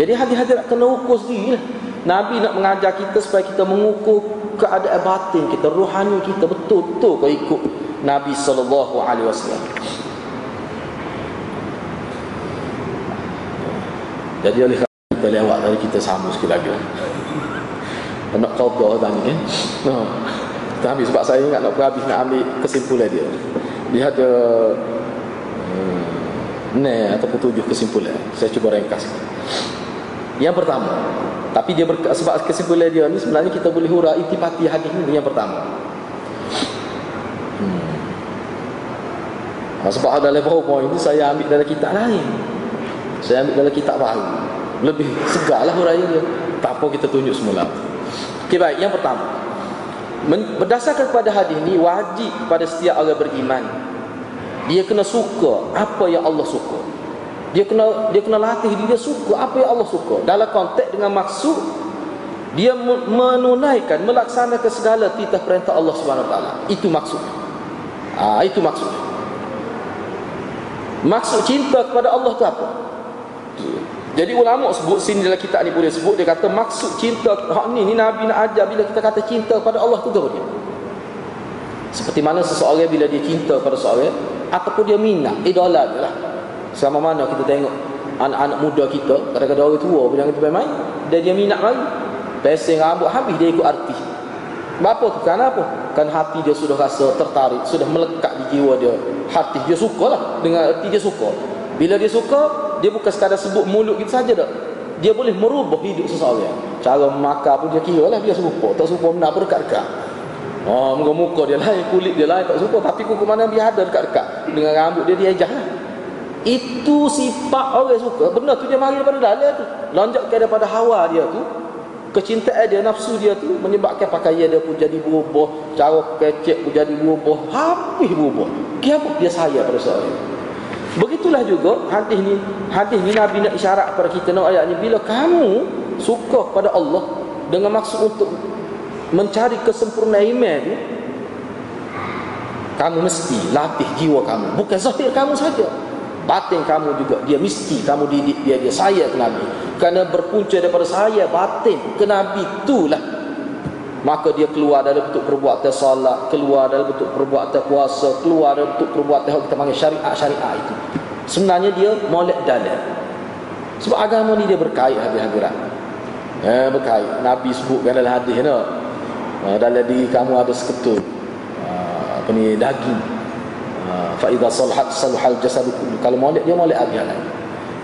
Jadi hadis-hadis nak kena ukur sendiri lah. Nabi nak mengajar kita supaya kita mengukur keadaan batin kita rohani kita betul-betul kau ikut Nabi sallallahu alaihi wasallam. Jadi oleh kita lewat tadi kita sama sekali lagi. Nak dah tanya kan no. tapi sebab saya ingat nak habis nak ambil kesimpulan dia dia ada hmm, ne ataupun tujuh kesimpulan. Saya cuba ringkas. Yang pertama tapi dia ber, sebab kesimpulan dia ni sebenarnya kita boleh hura intipati hadis ni yang pertama. Hmm. sebab ada level point itu saya ambil dalam kitab lain. Saya ambil dalam kitab baru. Lebih segar lah huraian dia tak apa kita tunjuk semula. Ok baik. Yang pertama berdasarkan kepada hadis ni wajib pada setiap orang beriman. Dia kena suka apa yang Allah suka. Dia kena dia kena latih dia suka apa yang Allah suka. Dalam konteks dengan maksud dia menunaikan melaksanakan segala titah perintah Allah taala. Itu maksud ah itu maksud maksud cinta kepada Allah tu apa jadi ulama sebut sini dalam kitab ni boleh sebut dia kata maksud cinta hak ni ni nabi nak ajar bila kita kata cinta kepada Allah tu dia. Seperti mana seseorang bila dia cinta pada seseorang ataupun dia minat idola dia lah. Sama mana kita tengok anak-anak muda kita kadang-kadang orang tua pun jangan terbaik main dia dia minat lagi pesing rambut habis dia ikut artis apa tu? Kan apa? Kan hati dia sudah rasa tertarik sudah melekat di jiwa dia. Hati dia suka lah dengan hati dia suka. Bila dia suka dia bukan sekadar sebut mulut kita saja tak. Dia boleh merubah hidup seseorang. Cara makan pun dia kira lah dia serupa. Tak serupa benar pun dekat-dekat. Oh, muka-muka dia lain, kulit dia lain tak serupa. Tapi kuku mana dia ada dekat-dekat. Dengan rambut dia, dia ejah lah. Itu sifat orang suka. Benda tu dia mari daripada dalam tu. Lonjak ke daripada hawa dia tu. Kecintaan dia, nafsu dia tu Menyebabkan pakaian dia pun jadi berubah. Cara kecek pun jadi berubah. Habis berubah. Kenapa dia sayang pada seorang Begitulah juga hadis ni Hadis ni Nabi nak isyarat kepada kita nak ayat ni Bila kamu suka kepada Allah Dengan maksud untuk Mencari kesempurnaan iman tu Kamu mesti latih jiwa kamu. Bukan zahir kamu saja. Batin kamu juga dia mesti kamu didik dia dia saya ke Nabi. Kerana berpunca daripada saya batin ke Nabi itulah maka dia keluar dari bentuk perbuatan salat keluar dari bentuk perbuatan puasa keluar dari bentuk perbuatan yang kita panggil syariat-syariat itu. Sebenarnya dia molek dalam sebab agama ni dia berkait habis-habiran eh, berkait. Nabi sebutkan dalam hadis no? Eh, dalam diri kamu ada seketul. Uh, apa ni daging. Fa idza salahat salahal jasad kullu. Kalau molek dia molek lah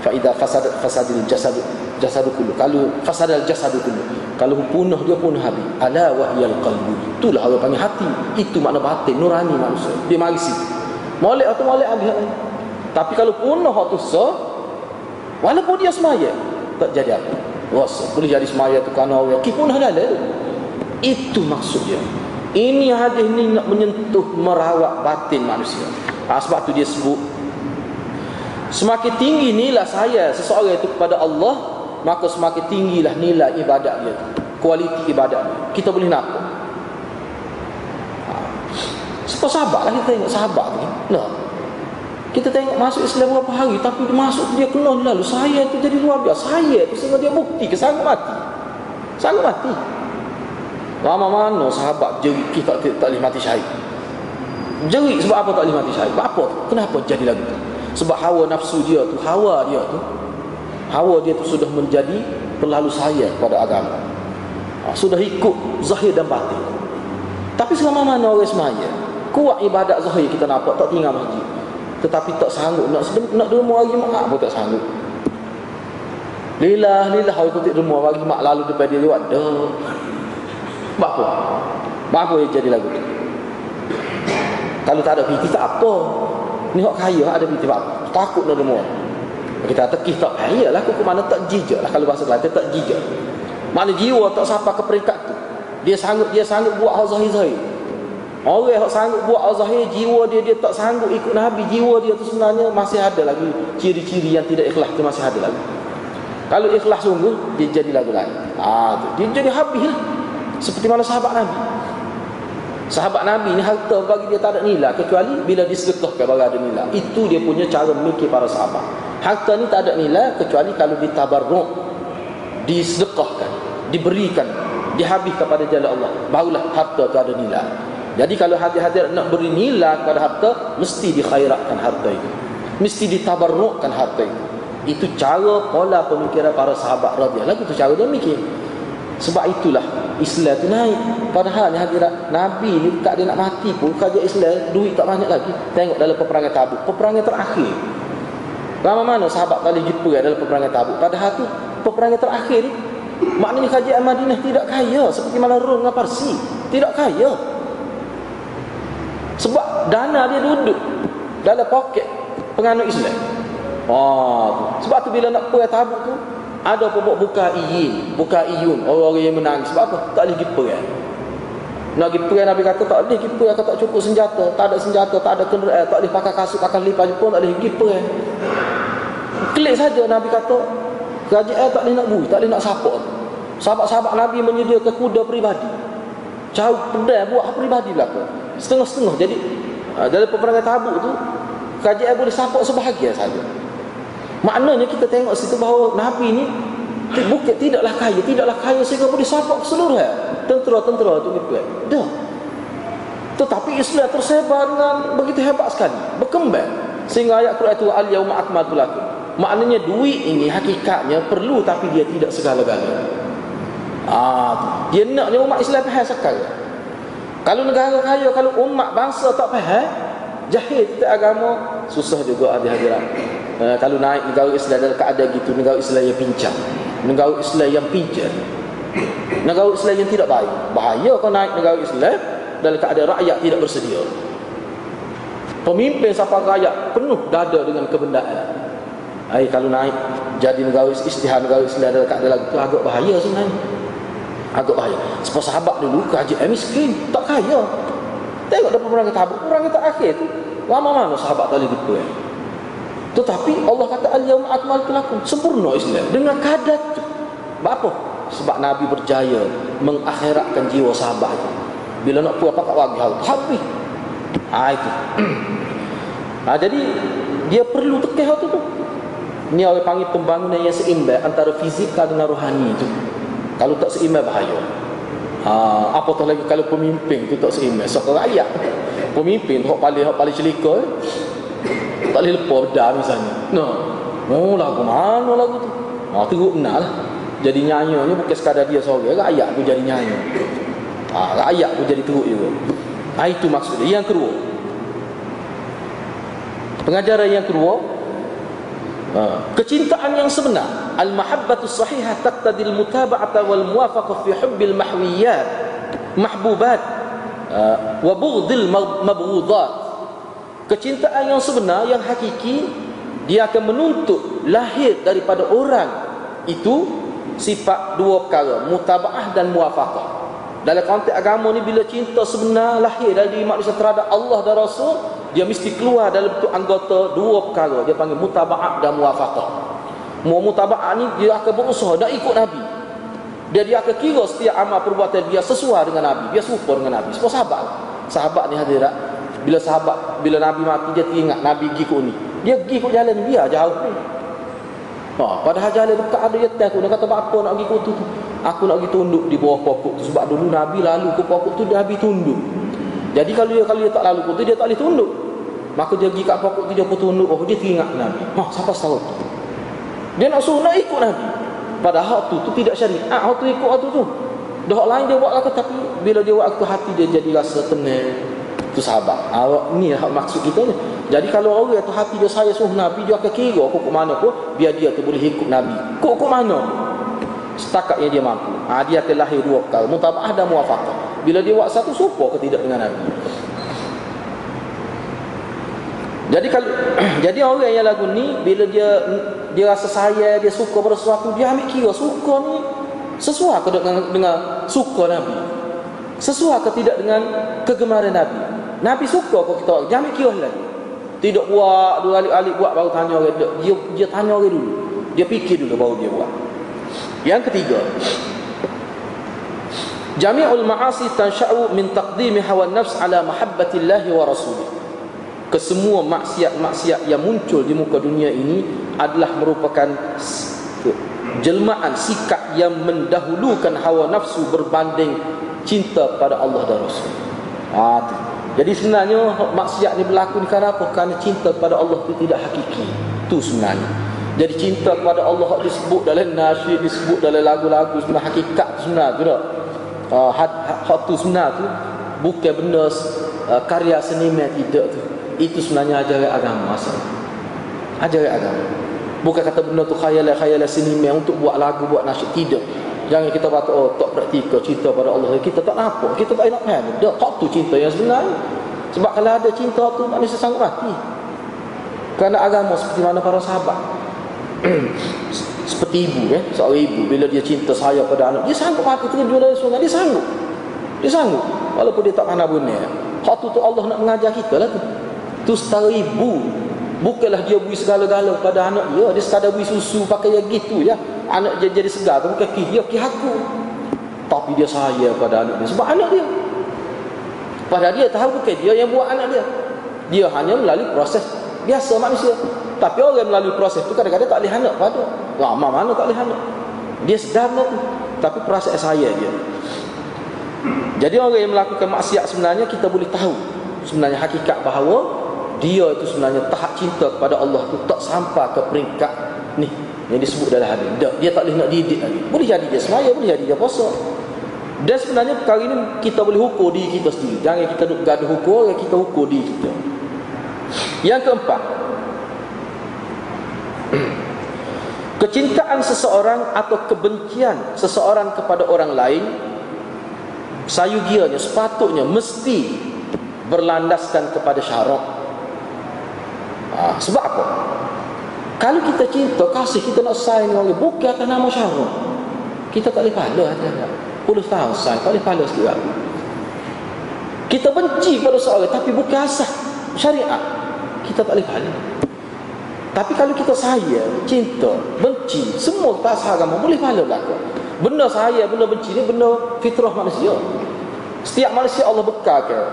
fa idza fasad fasadil jasad jasad kullu. Kalau fasadal jasad kullu. Kalau punah dia punah habis ala wahyal qalbu. Itulah orang panggil hati. Itu makna batin nurani manusia. Dia mari situ. Molek atau molek habis lah tapi kalau punah tu so walaupun dia semaya tak jadi apa. Rasa boleh jadi semaya tu kerana orang kipunah dah itu maksudnya ini hadis ni nak menyentuh merawat batin manusia. Ha, sebab tu dia sebut semakin tinggi nilai saya seseorang itu kepada Allah, maka semakin tinggilah nilai ibadat dia. Kualiti ibadat dia. Kita boleh nampak. Ha. Sebab sahabat lah kita tengok sahabat ni. Nah. Kita tengok masuk Islam berapa hari tapi dia masuk dia kena lalu saya itu jadi luar biasa. Saya itu sehingga dia bukti ke sanggup mati. Sanggup mati. Lama mana sahabat jerit kita tak, tak boleh mati syahid Jerit sebab apa tak boleh mati syahid Apa? Kenapa jadi lagu tu? Sebab hawa nafsu dia tu Hawa dia tu Hawa dia tu sudah menjadi Terlalu sayang kepada agama ha, Sudah ikut zahir dan batin Tapi selama mana orang semaya Kuat ibadat zahir kita nampak Tak tinggal masjid Tetapi tak sanggup Nak nak derma hari mak pun tak sanggup Lilah, lilah Aku tak derma hari mak lalu depan dia Dia Dah apa? Apa yang jadi lagu? Kalau tak ada piti tak apa. Ni hak kaya ada piti apa? Takut nak demo. Kita kata kita tak kaya lah. Aku mana tak jijak lah. Kalau bahasa Kelantan tak jijak. Mana jiwa tak sampai ke peringkat tu. Dia sanggup dia sanggup buat hal zahir-zahir. Orang yang sanggup buat hal zahir, jiwa dia dia tak sanggup ikut Nabi. Jiwa dia tu sebenarnya masih ada lagi ciri-ciri yang tidak ikhlas tu masih ada lagi. Kalau ikhlas sungguh dia jadi lagu lain. Ah tu. Dia jadi habis lah. Seperti mana sahabat Nabi. Sahabat Nabi ni harta bagi dia tak ada nilai kecuali bila disedekahkan baru ada nilai. Itu dia punya cara memikir para sahabat. Harta ni tak ada nilai kecuali kalau ditabarruk, disedekahkan, diberikan, dihabis kepada jalan Allah. Barulah harta tu ada nilai. Jadi kalau hati-hati nak beri nilai kepada harta, mesti dikhairatkan harta itu. Mesti ditabarrukkan harta itu. Itu cara pola pemikiran para sahabat radhiyallahu itu cara dia mikir. Sebab itulah Islam tu naik Padahal ni hadirat Nabi ni kat dia nak mati pun Kajian Islam duit tak banyak lagi Tengok dalam peperangan tabuk Peperangan terakhir Lama mana sahabat kali jumpa dalam peperangan tabuk? Padahal tu peperangan terakhir Maknanya kajian Madinah tidak kaya Seperti mana Rom dengan Parsi. Tidak kaya. Sebab dana dia duduk Dalam poket penganut Islam. Oh, sebab tu bila nak pergi tabuk tu ada pun buka iyin, buka iyun, orang-orang yang menangis. Sebab apa? Tak boleh pergi perang. Nak pergi Nabi kata tak boleh pergi perang, tak cukup senjata, tak ada senjata, tak ada kenderaan, tak boleh pakai kasut, pakai lipas pun tak boleh pergi perang. Klik saja Nabi kata, kerajaan tak boleh nak bui, tak boleh nak support. Sahabat-sahabat Nabi menyediakan kuda peribadi. Jauh pedang buat peribadi lah Setengah-setengah. Jadi ah, dalam peperangan tabuk tu, kerajaan boleh support sebahagian saja. Maknanya kita tengok situ bahawa Nabi ni bukit tidaklah kaya, tidaklah kaya sehingga boleh sahabat keseluruhan. Tentera-tentera tu gitu. Dah. Tetapi Islam tersebar dengan begitu hebat sekali, berkembang sehingga ayat Quran itu al yauma akmaltu lakum. Maknanya duit ini hakikatnya perlu tapi dia tidak segala-galanya. Ah, dia naknya umat Islam faham sekali. Kalau negara kaya, kalau umat bangsa tak faham, jahil kita agama susah juga ada hadirat. Uh, kalau naik negara Islam dalam keadaan gitu negara Islam yang pincang negara Islam yang pijan negara Islam yang tidak baik. Bahaya kalau naik negara Islam dalam keadaan rakyat tidak bersedia. Pemimpin siapa rakyat penuh dada dengan kebendaan Ay, kalau naik jadi negara istihar negara Islam dalam keadaan itu agak bahaya sebenarnya. Agak bahaya. Sebab sahabat dulu kerajaan miskin tak kaya. Tengok dapat perang tabuk perang akhir tu. Lama mana sahabat gitu eh? Tetapi Allah kata al-yauma akmaltu lakum sempurna Islam dengan kadar itu. Apa? Sebab Nabi berjaya mengakhiratkan jiwa sahabat. Bila nak puas pakat bagi hal habis. Ha itu. ha, jadi dia perlu tekeh itu tu. Ini orang panggil pembangunan yang seimbang antara fizikal dengan rohani itu. Kalau tak seimbang bahaya. Ha, apa tu lagi kalau pemimpin itu tak seimbang. So rakyat. Pemimpin tu paling paling celika eh? Tak boleh lepas bedah misalnya. No. oh lagu mana lagu tu? Ha, teruk benar lah jadi nyanyanya bukan sekadar dia seorang. Rakyat pun jadi nyanyi ha, rakyat pun jadi teruk juga. Ha, itu maksudnya yang kedua. Pengajaran yang kedua. Ha, kecintaan yang sebenar. Al-mahabbatu sahihah taqtadil mutaba'ata wal muwafaqah fi hubbil mahwiyat. Mahbubat. Wa bughdil mabghudat Kecintaan yang sebenar, yang hakiki Dia akan menuntut lahir daripada orang. Itu sifat dua perkara Mutaba'ah dan muafakah Dalam konteks agama ni bila cinta sebenar lahir dari manusia terhadap Allah dan Rasul Dia mesti keluar dalam bentuk anggota dua perkara. Dia panggil mutaba'ah dan muafakah Mutaba'ah ni dia akan berusaha dan ikut Nabi. Dia dia akan kira setiap amal perbuatan dia sesuai dengan Nabi. Dia serupa dengan Nabi. Sebab sahabat. Sahabat ni hadirat bila sahabat bila nabi mati dia teringat nabi pergi ke ni dia pergi ke jalan dia jauh ni. Ha, padahal jalan dekat ada dia tahu dia kata apa nak pergi ke tu, tu? Aku nak pergi tunduk di bawah pokok tu. Sebab dulu nabi lalu ke pokok tu nabi tunduk. Jadi kalau dia kalau dia tak lalu ke tu dia tak boleh tunduk. Maka dia pergi kat pokok tu dia pun tunduk. Oh dia teringat nabi. Ha siapa tahu? Dia nak suruh nak ikut nabi. Padahal tu tu tidak syariat. Ah tu ikut tu tu. Dah lain dia buat lah tapi bila dia buat tu hati dia jadi rasa tenang itu sahabat. Awak ni hak maksud kita ni. Jadi kalau orang tu hati dia saya suruh Nabi dia akan kira ke mana pun biar dia tu boleh ikut Nabi. Kok ke mana? Setakat yang dia mampu. Ha, dia akan lahir dua perkara. Mutaba'ah dan muafaqah. Bila dia buat satu supo ke tidak dengan Nabi. Jadi kalau jadi orang yang lagu ni bila dia dia rasa saya dia suka pada sesuatu dia ambil kira suka ni sesuai ke dengan dengan suka Nabi. Sesuai ke tidak dengan kegemaran Nabi. Nabi suka kau kita jangan kira lagi. Tidak buat dua kali kali buat baru tanya orang dia dia tanya orang dulu. Dia fikir dulu baru dia buat. Yang ketiga, Jami'ul ma'asi tansha'u min taqdimi hawa nafs ala mahabbatillahi wa rasulih. Kesemua maksiat-maksiat yang muncul di muka dunia ini adalah merupakan jelmaan sikap yang mendahulukan hawa nafsu berbanding cinta pada Allah dan Rasul. Tu. Jadi sebenarnya maksiat ni berlaku ni kerana apa? Kerana cinta kepada Allah itu tidak hakiki. Itu sebenarnya. Jadi cinta kepada Allah disebut dalam nasyid, disebut dalam lagu-lagu sebenarnya hakikat sebenarnya tu tak? uh, hat tu sebenar tu bukan benda uh, karya seniman tidak tu itu sebenarnya ajaran agama asal ajaran agama bukan kata benda tu khayalan-khayalan seniman untuk buat lagu buat nasyid tidak jangan kita kata oh tak praktikal cinta pada Allah. Kita tak nampak. Kita tak nak faham dah tak tu cinta yang sebenar. Sebab kalau ada cinta tu manusia sanggup mati. Kerana agama seperti mana para sahabat? Seperti ibu eh seorang ibu bila dia cinta saya pada anak dia sanggup mati terjun dalam sungai. Dia sanggup. Dia sanggup. Walaupun dia tak pandai bunyi. Hak tu tu Allah nak mengajar kita lah tu. Tu setara ibu bukanlah dia beri segala-gala pada anak dia dia sekadar beri susu pakai yang gitu ya anak dia jadi segar tu bukan kih dia kih aku tapi dia sayang pada anak dia sebab anak dia pada dia tahu bukan dia yang buat anak dia dia hanya melalui proses biasa manusia tapi orang yang melalui proses itu kadang-kadang tak boleh anak pada. Lama mana tak boleh anak. Dia sedar tu. Tapi proses saya dia. Jadi orang yang melakukan maksiat sebenarnya kita boleh tahu sebenarnya hakikat bahawa dia itu sebenarnya tahap cinta kepada Allah tu tak sampai ke peringkat ni yang disebut dalam hadis. Dia, dia tak boleh nak didik lagi. Boleh jadi dia semaya, boleh jadi dia puasa. Dan sebenarnya perkara ini kita boleh ukur diri kita sendiri. Jangan kita duk gaduh ukur, kita ukur diri kita. Yang keempat, Kecintaan seseorang atau kebencian seseorang kepada orang lain sayugianya sepatutnya mesti berlandaskan kepada syarak. Ha, sebab apa? Kalau kita cinta, kasih kita nak sayang orang bukan atas nama syarak. Kita tak boleh pahala. Puluh tahun sayang, tak boleh pahala sikit Kita benci pada seorang tapi bukan asah syariat. Kita tak boleh pahala. Tapi kalau kita sayang, cinta, benci, semua tak agama boleh pahala berlaku. Benda sayang, benda benci ni benda fitrah manusia. Setiap manusia Allah bekalkan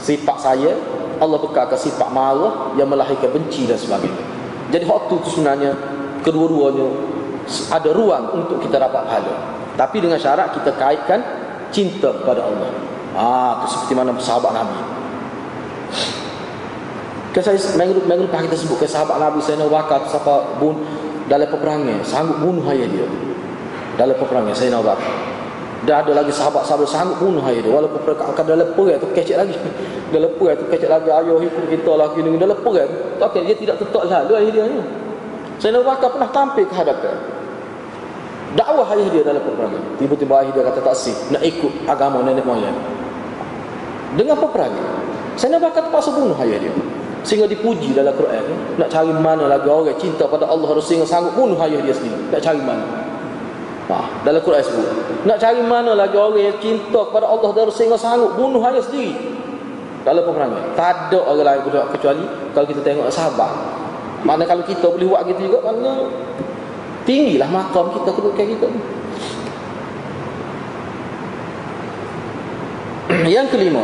sifat sayang, Allah bekalkan sifat marah yang melahirkan benci dan sebagainya. Jadi waktu itu sebenarnya kedua-duanya ada ruang untuk kita dapat pahala. Tapi dengan syarat kita kaitkan cinta kepada Allah. Ah, itu seperti mana sahabat Nabi. Kan saya minggu minggu lepas kita sebut ke sahabat Nabi Sayyidina Abu Bakar siapa bun dalam peperangan sanggup bunuh ayah dia. Dalam peperangan Sayyidina Abu Bakar. Dan ada lagi sahabat-sahabat sanggup bunuh ayah dia walaupun akan dalam perang tu kecek lagi. dalam perang tu kecek lagi ayo hukum kita lagi ni dalam perang. Tak dia tidak tetap lalu ayah dia ni. Sayyidina Abu Bakar pernah tampil ke hadapan dakwah ayah dia dalam peperangan. Tiba-tiba ayah dia kata tak sih nak ikut agama nenek moyang. Dengan peperangan. Sayyidina Abu Bakar terpaksa bunuh ayah dia. Sehingga dipuji dalam Quran Nak cari mana lagi orang cinta pada Allah Harus sehingga sanggup bunuh ayah dia sendiri Nak cari mana ha, Dalam Quran sebut. Nak cari mana lagi orang yang cinta kepada Allah Harus sehingga sanggup bunuh ayah sendiri. Dalam peperangan. Tak ada orang lain berdoa kecuali Kalau kita tengok sahabat. Mana kalau kita boleh buat gitu juga Mana Tinggilah makam kita kedudukan kita Yang kelima.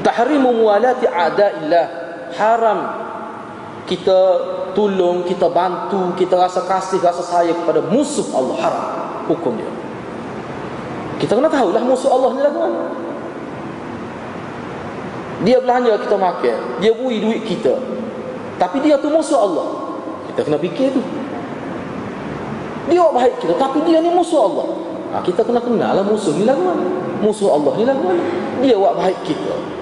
Tahrimu muwalati a'da'illah. Haram kita tolong kita bantu kita rasa kasih rasa sayang kepada musuh Allah haram. Hukum dia. Kita kena tahu lah musuh Allah ni lagu mana. Dia belanja kita makan dia bui duit kita. Tapi dia tu musuh Allah. Kita kena fikir tu. Dia buat baik kita tapi dia ni musuh Allah. Ha, kita kena kenal lah musuh ni lagu mana. Musuh Allah ni lagu mana. Dia buat baik kita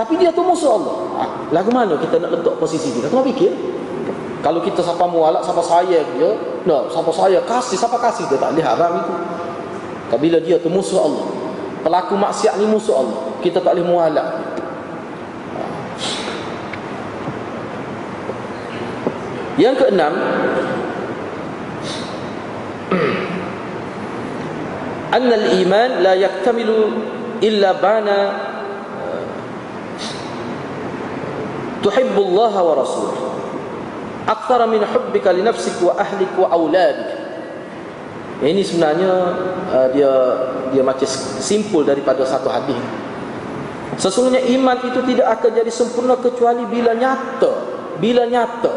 tapi dia tu musuh Allah. Ha, lagu mana kita nak letak posisi kita? Kau fikir. Kalau kita siapa mualak, siapa sayang dia, no, siapa saya kasih, siapa kasih dia tak boleh haram itu. Tapi bila dia tu musuh Allah. Pelaku maksiat ni musuh Allah. Kita tak boleh mualak. Yang keenam Anna al-iman la yaktamilu illa bana akthara min hubbika li nafsik wa ahlik wa auladik ini sebenarnya uh, dia dia macam simpul daripada satu hadis. Sesungguhnya iman itu tidak akan jadi sempurna kecuali bila nyata bila nyata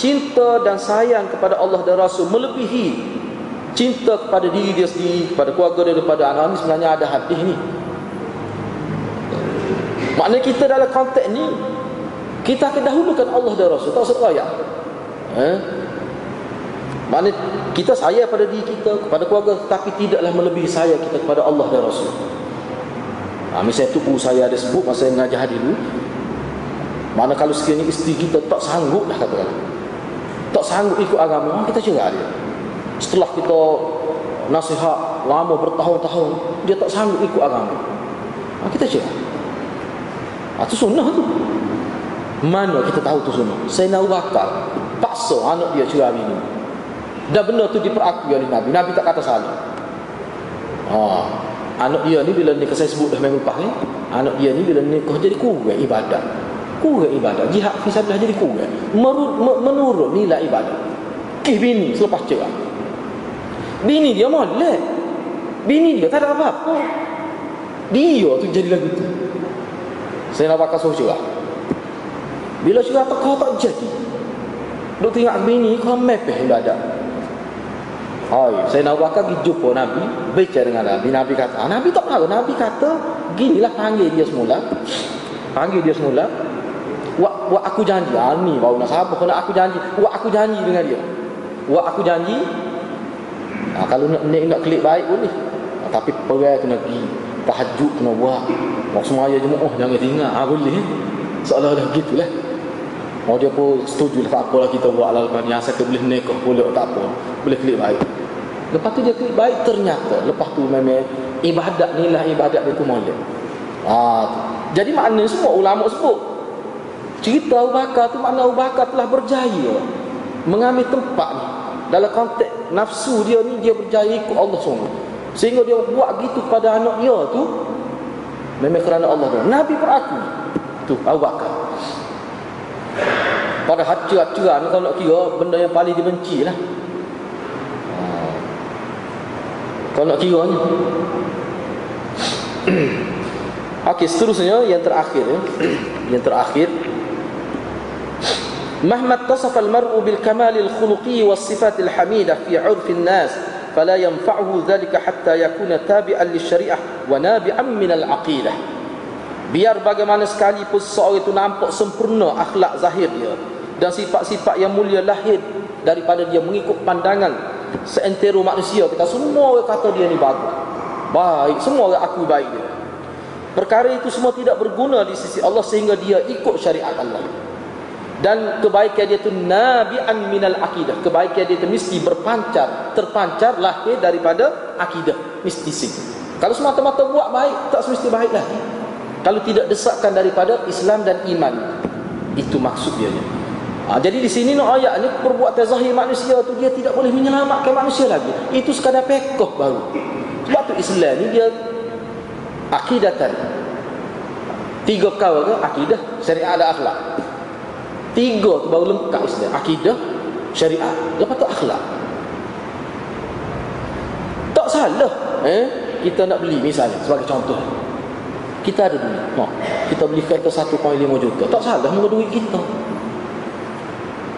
cinta dan sayang kepada Allah dan Rasul melebihi cinta kepada diri dia sendiri kepada keluarga dia kepada anak ini. Sebenarnya ada hadis ni. Maknanya kita dalam konteks ni kita akan dahulukan Allah dan Rasul tak usah ayat eh? Mana kita sayang pada diri kita, kepada keluarga tapi tidaklah melebihi sayang kita kepada Allah dan Rasul. Ha, misalnya tu guru saya ada sebut masa yang mengajar dulu. Mana kalau sekiranya isteri kita tak sanggup dah katakan. Tak sanggup ikut agama, ha, kita cerai dia. Setelah kita nasihat lama bertahun-tahun, dia tak sanggup ikut agama. Ha, kita cerai. Ha, itu sunnah tu. Mana kita tahu tu sunnah? Saya nak bakal paksa anak dia cerai ini. Dan benda tu diperakui oleh Nabi. Nabi tak kata salah. Ha. Anak dia ni bila nikah saya sebut dah minggu lepas ni. Anak dia ni bila nikah jadi kurang ibadat. Kurang ibadat. Jihad fisabilillah jadi kurang. Menurut, nilai ibadat. Kih bini selepas cerai. Bini dia molek. Bini dia tak ada apa-apa. Dia tu jadi lagu tu. Saya nak bakal suruh cerai. Bila tak kau tak jadi. Duk tengok bini kau mepeh ibadat. Hai, saya nak bakal pergi jumpa Nabi, bicara dengan Nabi. Nabi kata, ah, Nabi tak tahu. Nabi kata, ginilah panggil dia semula. Panggil dia semula. Wa, wa aku janji. Ah, ni baru nak sabar. Kau nak aku janji. Wa aku janji dengan dia. Wa aku janji. Ah, kalau nak, nak, nak klik baik boleh. Ah, tapi perai kena pergi. Tahajud kena buat. Mau semaya je. Oh, jangan tinggal. Ah, boleh. Seolah-olah gitulah. Oh dia pun setuju lah tak apalah kita buat lah. Lepas ni Asal kita boleh boleh tak apa. Boleh klik baik. Lepas tu dia klik baik ternyata Lepas tu memang ibadat ni lah ibadat dia tu molek. Ha, Jadi maknanya semua ulama sebut Cerita Abu Bakar tu makna Abu Bakar telah berjaya Mengambil tempat ni. Dalam konteks nafsu dia ni Dia berjaya ikut Allah semua. Sehingga dia buat gitu pada anak dia tu Memang kerana Allah tu. Nabi beraku Tu Abu Bakar pada hati aturan kalau nak kira benda yang paling dibenci lah. Ha. Kalau nak kira ni. Okey, seterusnya yang terakhir ya. yang terakhir Mahma tasafa al-mar'u bil kamal al-khuluqi was sifat al-hamidah fi 'urf an-nas fala yanfa'uhu dhalika hatta yakuna tabi'an li syariah wa nabi'an min al-aqidah biar bagaimana sekalipun seorang itu nampak sempurna akhlak zahir dia dan sifat-sifat yang mulia lahir daripada dia mengikut pandangan seantero manusia kita semua orang kata dia ni bagus. Baik, semua orang aku baik dia. Perkara itu semua tidak berguna di sisi Allah sehingga dia ikut syariat Allah. Dan kebaikan dia itu nabi'an minal akidah. Kebaikan dia itu mesti berpancar, terpancar lahir daripada akidah, mistisik. Kalau semata-mata buat baik, tak semesti baik lah. Kalau tidak desakkan daripada Islam dan iman Itu maksud dia ha, Jadi di sini no ayat ni Perbuatan zahir manusia tu Dia tidak boleh menyelamatkan manusia lagi. Itu sekadar pekoh baru. Sebab tu Islam ni dia Akidatan. Tiga perkara ke? Akidah Syariah ada akhlak. Tiga tu baru lengkap Islam. Akidah Syariah Lepas tu akhlak. Tak salah eh? Kita nak beli misalnya Sebagai contoh. Kita ada duit. No. kita beli kereta 1.5 juta. Tak salah muka duit kita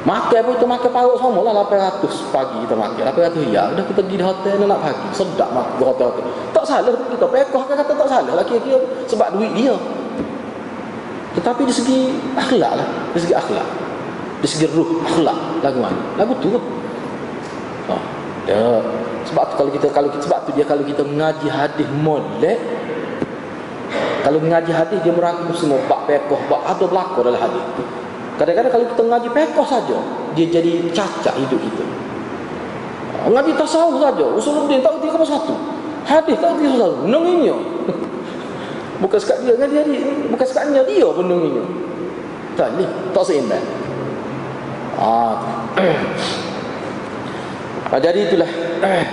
makan pun kita makan parut sama lah 800 pagi kita makan. 800 ya dah kita pergi di hotel nak pagi. Sedap makan di hotel, tak salah kita pekoh kan kata tak salah lah kira-kira sebab duit dia. Tetapi di segi akhlak lah di segi akhlak. Di segi ruh akhlak lagu mana lagu tu oh, ya. sebab tu kalau kita kalau kita sebab tu dia kalau kita mengaji hadis molek kalau mengaji hadis dia merangkum semua bab pekoh, bab ada berlaku dalam hadis. Kadang-kadang kalau kita mengaji pekoh saja, dia jadi cacat hidup kita. Mengaji tasawuf saja, usuluddin tahu tiga satu. Hadis tahu tiga satu. Nunginya. Bukan sekat dia kan dia, bukan sekatnya dia pun nunginya. Tak ni, tak seimbang. Ah. ah jadi itulah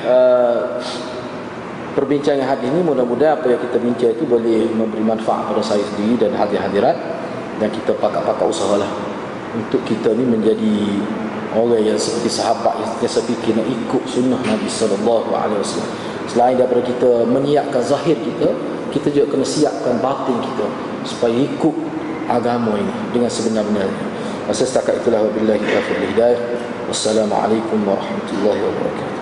uh, perbincangan hadis ini mudah-mudahan apa yang kita bincang itu boleh memberi manfaat pada saya sendiri dan hadir hadirat dan kita pakak-pakak usahalah untuk kita ni menjadi orang yang seperti sahabat yang sentiasa fikir nak ikut sunnah Nabi sallallahu alaihi wasallam. Selain daripada kita menyiapkan zahir kita, kita juga kena siapkan batin kita supaya ikut agama ini dengan sebenar-benarnya. Masa setakat itulah wabillahi taufiq hidayah. Wassalamualaikum warahmatullahi wabarakatuh.